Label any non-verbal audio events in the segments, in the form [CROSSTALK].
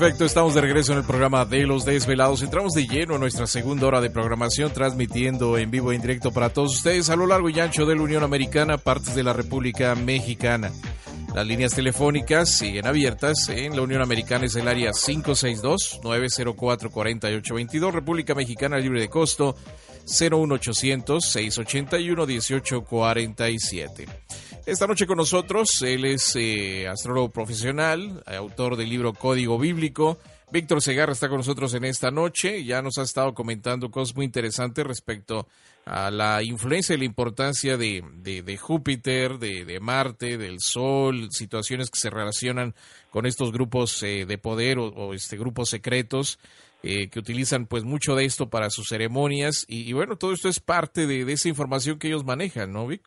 Perfecto, estamos de regreso en el programa de Los Desvelados. Entramos de lleno en nuestra segunda hora de programación, transmitiendo en vivo e en directo para todos ustedes a lo largo y ancho de la Unión Americana, partes de la República Mexicana. Las líneas telefónicas siguen abiertas. En la Unión Americana es el área 562-904-4822. República Mexicana libre de costo 01800-681-1847. Esta noche con nosotros, él es eh, astrólogo profesional, autor del libro Código Bíblico. Víctor Segarra está con nosotros en esta noche. Ya nos ha estado comentando cosas muy interesantes respecto a la influencia y la importancia de, de, Júpiter, de, de, Marte, del Sol, situaciones que se relacionan con estos grupos eh, de poder o, este, grupos secretos. Eh, que utilizan pues mucho de esto para sus ceremonias y, bueno, todo esto es parte de, esa información que ellos manejan, ¿no, Vic?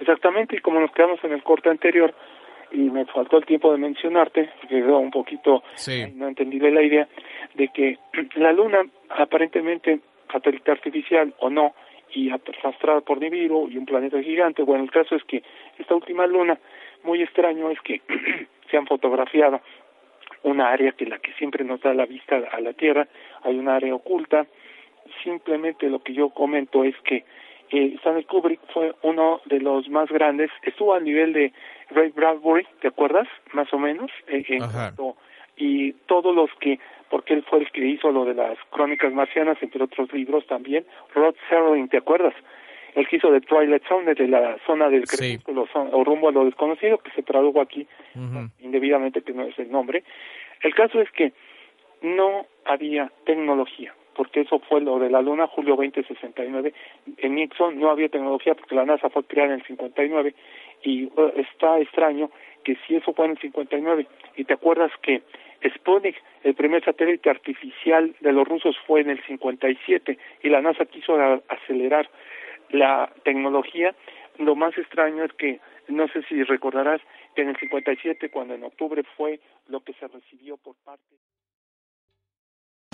Exactamente, y como nos quedamos en el corte anterior, y me faltó el tiempo de mencionarte, quedó un poquito, no entendí la idea, de que [CLEARS THROAT] la Luna, aparentemente satélite artificial o no, y arrastrada por Nibiru y un planeta gigante, bueno, el caso es que esta última Luna, muy extraño es que [CLEARS THROAT] se han fotografiado una área que la que siempre nos da la vista a la Tierra, hay una área oculta, simplemente lo que yo comento es que eh, Stanley Kubrick fue uno de los más grandes, estuvo al nivel de Ray Bradbury, ¿te acuerdas? Más o menos. Eh, y todos los que, porque él fue el que hizo lo de las crónicas marcianas, entre otros libros también, Rod Serling, ¿te acuerdas? El que hizo de Twilight Zone, de la zona del crepúsculo o rumbo a lo desconocido, que se tradujo aquí indebidamente, que no es el nombre. El caso es que no había tecnología porque eso fue lo de la Luna, julio 2069. En Nixon no había tecnología porque la NASA fue creada en el 59 y uh, está extraño que si eso fue en el 59 y te acuerdas que Sputnik, el primer satélite artificial de los rusos fue en el 57 y la NASA quiso acelerar la tecnología, lo más extraño es que no sé si recordarás que en el 57 cuando en octubre fue lo que se recibió por parte